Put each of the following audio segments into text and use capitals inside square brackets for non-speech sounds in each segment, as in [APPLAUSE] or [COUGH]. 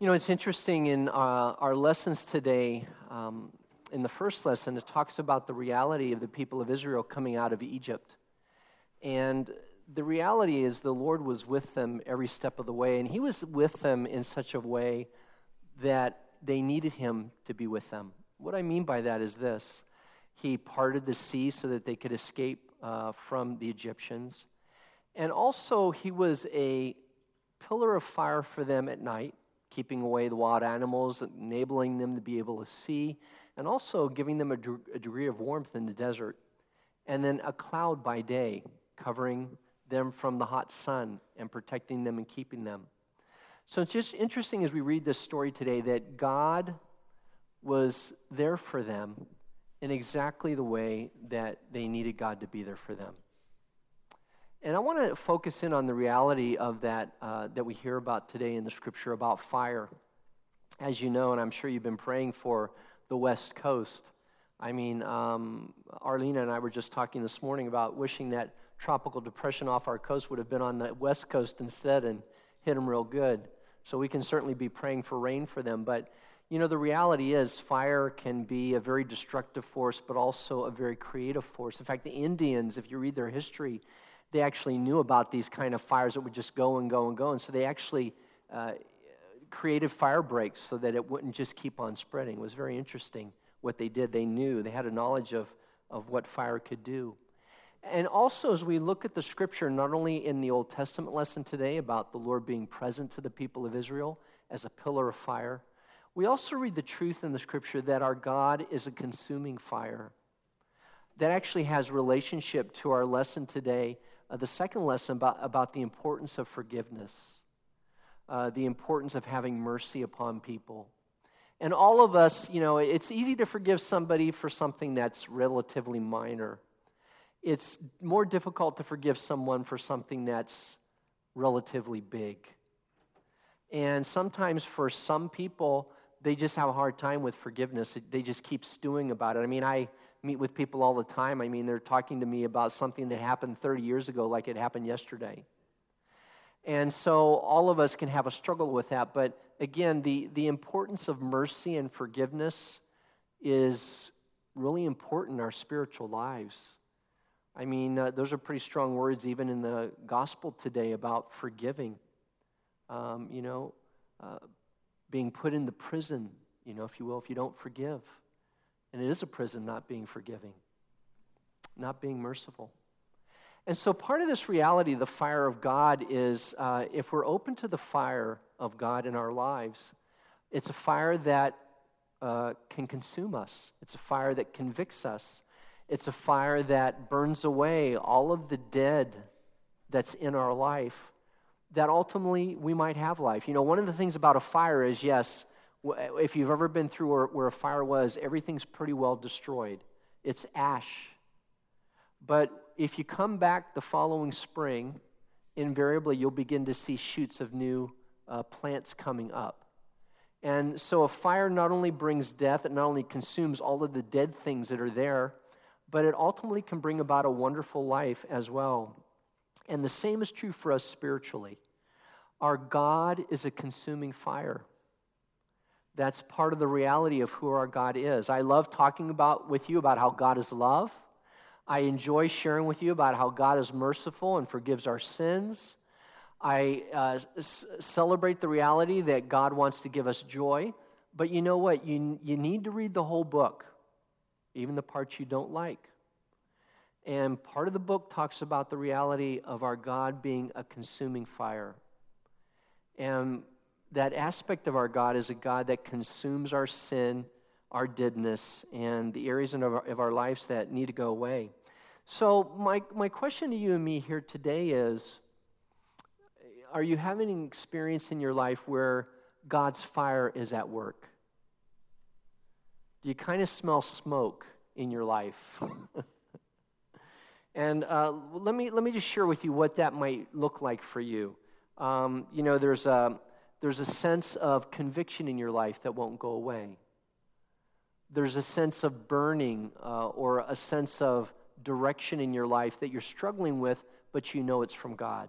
You know, it's interesting in uh, our lessons today. Um, in the first lesson, it talks about the reality of the people of Israel coming out of Egypt. And the reality is, the Lord was with them every step of the way, and He was with them in such a way that they needed Him to be with them. What I mean by that is this He parted the sea so that they could escape uh, from the Egyptians. And also, He was a pillar of fire for them at night keeping away the wild animals, enabling them to be able to see, and also giving them a, de- a degree of warmth in the desert. And then a cloud by day, covering them from the hot sun and protecting them and keeping them. So it's just interesting as we read this story today that God was there for them in exactly the way that they needed God to be there for them. And I want to focus in on the reality of that uh, that we hear about today in the scripture about fire. As you know, and I'm sure you've been praying for the West Coast. I mean, um, Arlena and I were just talking this morning about wishing that tropical depression off our coast would have been on the West Coast instead and hit them real good. So we can certainly be praying for rain for them. But, you know, the reality is fire can be a very destructive force, but also a very creative force. In fact, the Indians, if you read their history, they actually knew about these kind of fires that would just go and go and go. And so they actually uh, created fire breaks so that it wouldn't just keep on spreading. It was very interesting what they did. They knew, they had a knowledge of, of what fire could do. And also, as we look at the scripture, not only in the Old Testament lesson today about the Lord being present to the people of Israel as a pillar of fire, we also read the truth in the scripture that our God is a consuming fire that actually has relationship to our lesson today uh, the second lesson about, about the importance of forgiveness, uh, the importance of having mercy upon people. And all of us, you know, it's easy to forgive somebody for something that's relatively minor. It's more difficult to forgive someone for something that's relatively big. And sometimes for some people, they just have a hard time with forgiveness. They just keep stewing about it. I mean, I meet with people all the time. I mean, they're talking to me about something that happened 30 years ago, like it happened yesterday. And so all of us can have a struggle with that. But again, the, the importance of mercy and forgiveness is really important in our spiritual lives. I mean, uh, those are pretty strong words, even in the gospel today, about forgiving. Um, you know, uh, being put in the prison, you know, if you will, if you don't forgive. And it is a prison not being forgiving, not being merciful. And so, part of this reality, the fire of God, is uh, if we're open to the fire of God in our lives, it's a fire that uh, can consume us, it's a fire that convicts us, it's a fire that burns away all of the dead that's in our life, that ultimately we might have life. You know, one of the things about a fire is yes, if you've ever been through where, a fire was, everything's pretty well destroyed. It's ash. But if you come back the following spring, invariably you'll begin to see shoots of new uh, plants coming up. And so a fire not only brings death, it not only consumes all of the dead things that are there, but it ultimately can bring about a wonderful life as well. And the same is true for us spiritually. Our God is a consuming fire. That's part of the reality of who our God is. I love talking about with you about how God is love. I enjoy sharing with you about how God is merciful and forgives our sins. I uh, s- celebrate the reality that God wants to give us joy. But you know what? You, you need to read the whole book, even the parts you don't like. And part of the book talks about the reality of our God being a consuming fire. And that aspect of our God is a God that consumes our sin, our deadness, and the areas of our, of our lives that need to go away. So, my, my question to you and me here today is Are you having an experience in your life where God's fire is at work? Do you kind of smell smoke in your life? [LAUGHS] and uh, let, me, let me just share with you what that might look like for you. Um, you know, there's a, there's a sense of conviction in your life that won't go away. There's a sense of burning uh, or a sense of direction in your life that you're struggling with, but you know it's from God.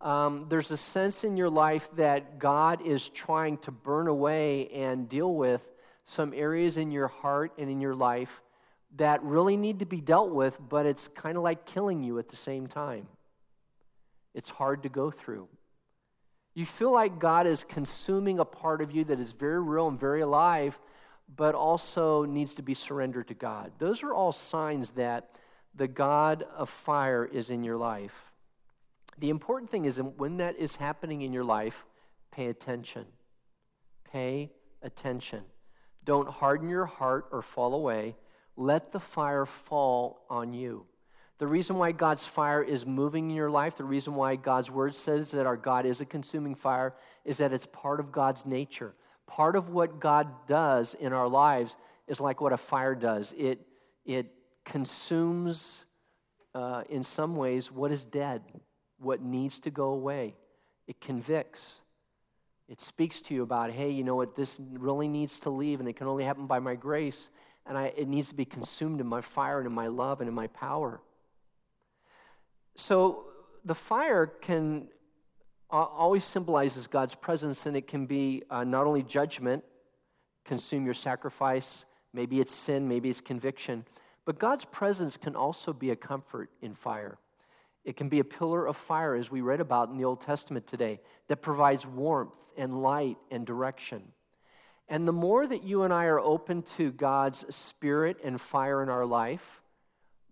Um, there's a sense in your life that God is trying to burn away and deal with some areas in your heart and in your life that really need to be dealt with, but it's kind of like killing you at the same time. It's hard to go through. You feel like God is consuming a part of you that is very real and very alive, but also needs to be surrendered to God. Those are all signs that the God of fire is in your life. The important thing is when that is happening in your life, pay attention. Pay attention. Don't harden your heart or fall away. Let the fire fall on you. The reason why God's fire is moving in your life, the reason why God's word says that our God is a consuming fire, is that it's part of God's nature. Part of what God does in our lives is like what a fire does it, it consumes, uh, in some ways, what is dead, what needs to go away. It convicts. It speaks to you about, hey, you know what, this really needs to leave, and it can only happen by my grace, and I, it needs to be consumed in my fire and in my love and in my power. So the fire can always symbolizes God's presence, and it can be uh, not only judgment, consume your sacrifice, maybe it's sin, maybe it's conviction, but God's presence can also be a comfort in fire. It can be a pillar of fire, as we read about in the Old Testament today, that provides warmth and light and direction. And the more that you and I are open to God's spirit and fire in our life,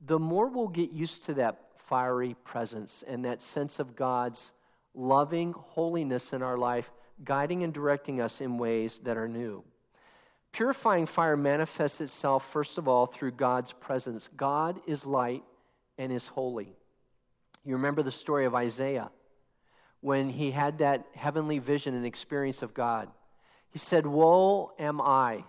the more we'll get used to that fiery presence and that sense of God's loving holiness in our life, guiding and directing us in ways that are new. Purifying fire manifests itself, first of all, through God's presence. God is light and is holy. You remember the story of Isaiah when he had that heavenly vision and experience of God. He said, Woe am I,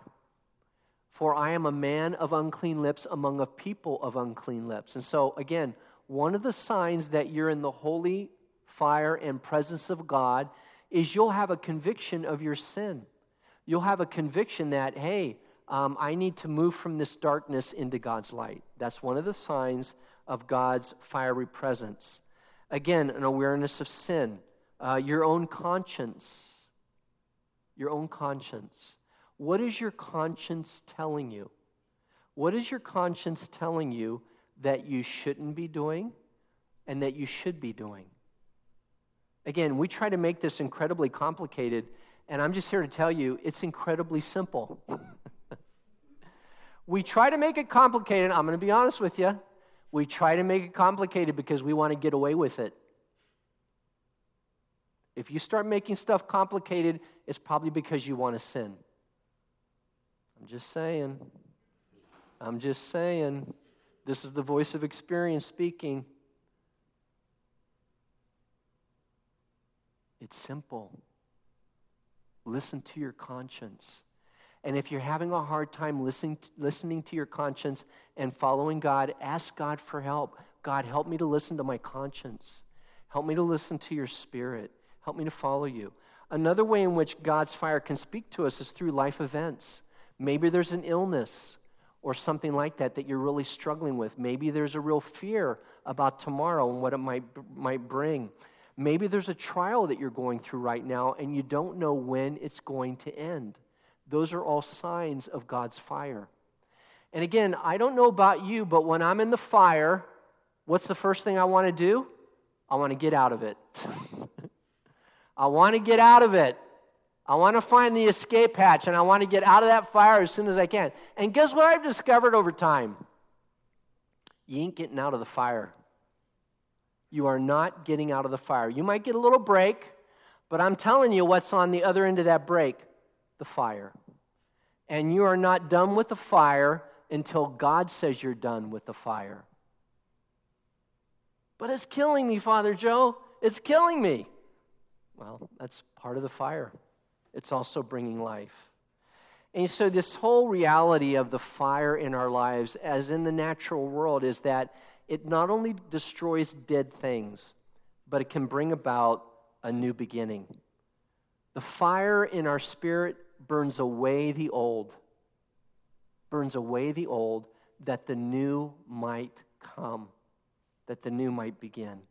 for I am a man of unclean lips among a people of unclean lips. And so, again, one of the signs that you're in the holy fire and presence of God is you'll have a conviction of your sin. You'll have a conviction that, hey, um, I need to move from this darkness into God's light. That's one of the signs of God's fiery presence. Again, an awareness of sin, uh, your own conscience. Your own conscience. What is your conscience telling you? What is your conscience telling you that you shouldn't be doing and that you should be doing? Again, we try to make this incredibly complicated, and I'm just here to tell you it's incredibly simple. [LAUGHS] we try to make it complicated. I'm going to be honest with you. We try to make it complicated because we want to get away with it. If you start making stuff complicated, it's probably because you want to sin. I'm just saying. I'm just saying. This is the voice of experience speaking. It's simple. Listen to your conscience. And if you're having a hard time listening, listening to your conscience and following God, ask God for help. God, help me to listen to my conscience. Help me to listen to your spirit. Help me to follow you. Another way in which God's fire can speak to us is through life events. Maybe there's an illness or something like that that you're really struggling with. Maybe there's a real fear about tomorrow and what it might, might bring. Maybe there's a trial that you're going through right now and you don't know when it's going to end. Those are all signs of God's fire. And again, I don't know about you, but when I'm in the fire, what's the first thing I want to do? I want to get out of it. [LAUGHS] I want to get out of it. I want to find the escape hatch and I want to get out of that fire as soon as I can. And guess what I've discovered over time? You ain't getting out of the fire you are not getting out of the fire. You might get a little break, but I'm telling you what's on the other end of that break the fire. And you are not done with the fire until God says you're done with the fire. But it's killing me, Father Joe. It's killing me. Well, that's part of the fire. It's also bringing life. And so, this whole reality of the fire in our lives, as in the natural world, is that it not only destroys dead things, but it can bring about a new beginning. The fire in our spirit burns away the old, burns away the old, that the new might come, that the new might begin.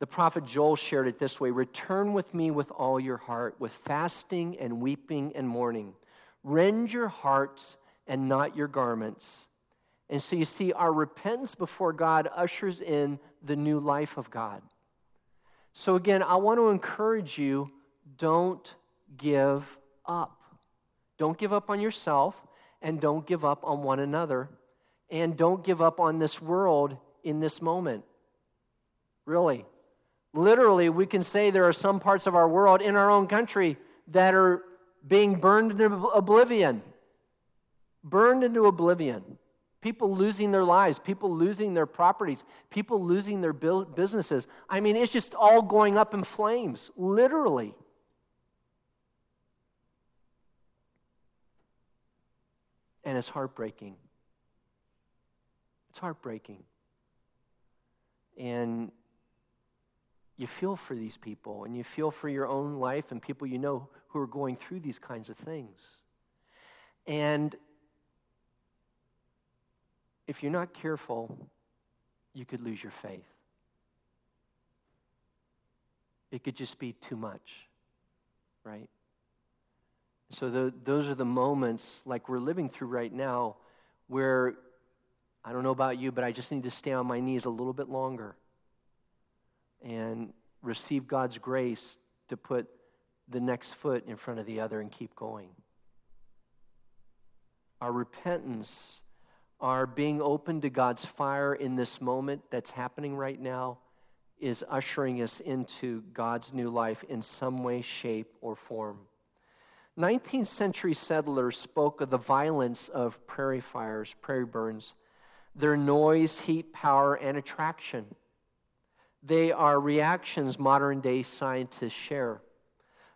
The prophet Joel shared it this way Return with me with all your heart, with fasting and weeping and mourning. Rend your hearts and not your garments. And so you see, our repentance before God ushers in the new life of God. So again, I want to encourage you don't give up. Don't give up on yourself and don't give up on one another. And don't give up on this world in this moment. Really. Literally, we can say there are some parts of our world in our own country that are being burned into oblivion. Burned into oblivion. People losing their lives, people losing their properties, people losing their businesses. I mean, it's just all going up in flames, literally. And it's heartbreaking. It's heartbreaking. And you feel for these people and you feel for your own life and people you know who are going through these kinds of things. And if you're not careful, you could lose your faith. It could just be too much, right? So, the, those are the moments like we're living through right now where I don't know about you, but I just need to stay on my knees a little bit longer and receive God's grace to put the next foot in front of the other and keep going. Our repentance, our being open to God's fire in this moment that's happening right now, is ushering us into God's new life in some way, shape, or form. 19th century settlers spoke of the violence of prairie fires, prairie burns, their noise, heat, power, and attraction. They are reactions modern day scientists share.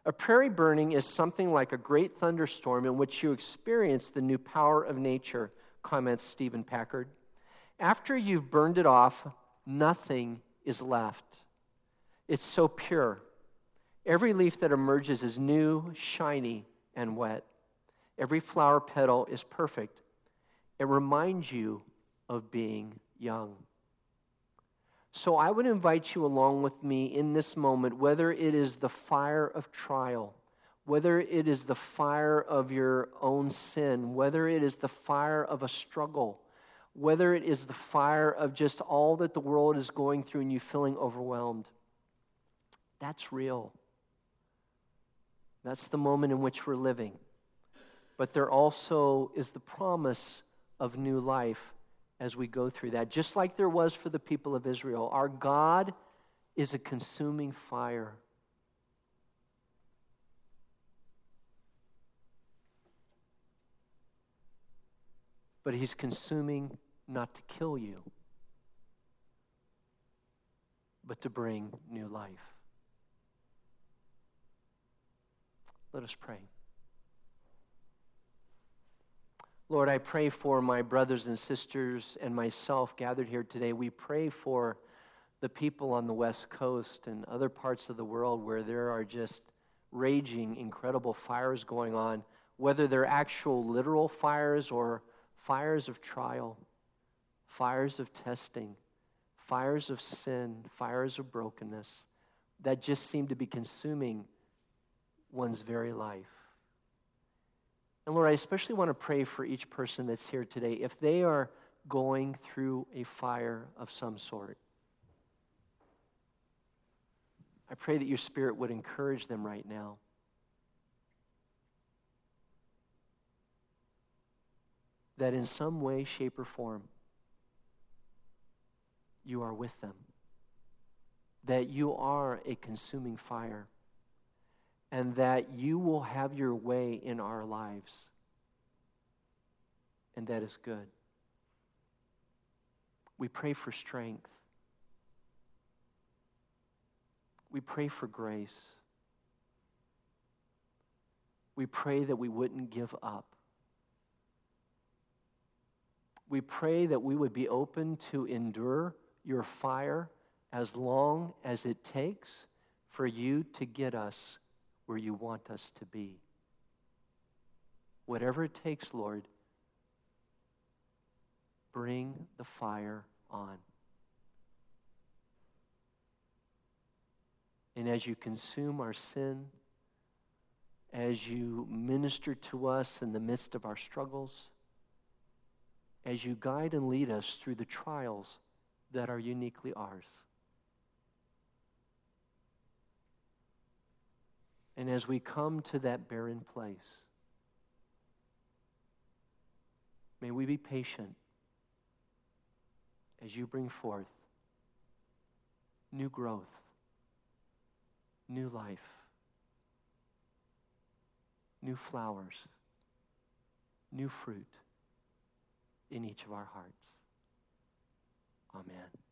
A prairie burning is something like a great thunderstorm in which you experience the new power of nature, comments Stephen Packard. After you've burned it off, nothing is left. It's so pure. Every leaf that emerges is new, shiny, and wet. Every flower petal is perfect. It reminds you of being young. So I would invite you along with me in this moment, whether it is the fire of trial, whether it is the fire of your own sin, whether it is the fire of a struggle, whether it is the fire of just all that the world is going through and you feeling overwhelmed. That's real. That's the moment in which we're living. But there also is the promise of new life as we go through that, just like there was for the people of Israel. Our God is a consuming fire. But He's consuming not to kill you, but to bring new life. Let us pray. Lord, I pray for my brothers and sisters and myself gathered here today. We pray for the people on the West Coast and other parts of the world where there are just raging, incredible fires going on, whether they're actual literal fires or fires of trial, fires of testing, fires of sin, fires of brokenness that just seem to be consuming one's very life. And Lord, I especially want to pray for each person that's here today. If they are going through a fire of some sort, I pray that your spirit would encourage them right now. That in some way, shape, or form, you are with them. That you are a consuming fire and that you will have your way in our lives. And that is good. We pray for strength. We pray for grace. We pray that we wouldn't give up. We pray that we would be open to endure your fire as long as it takes for you to get us where you want us to be. Whatever it takes, Lord, bring the fire on. And as you consume our sin, as you minister to us in the midst of our struggles, as you guide and lead us through the trials that are uniquely ours. And as we come to that barren place, may we be patient as you bring forth new growth, new life, new flowers, new fruit in each of our hearts. Amen.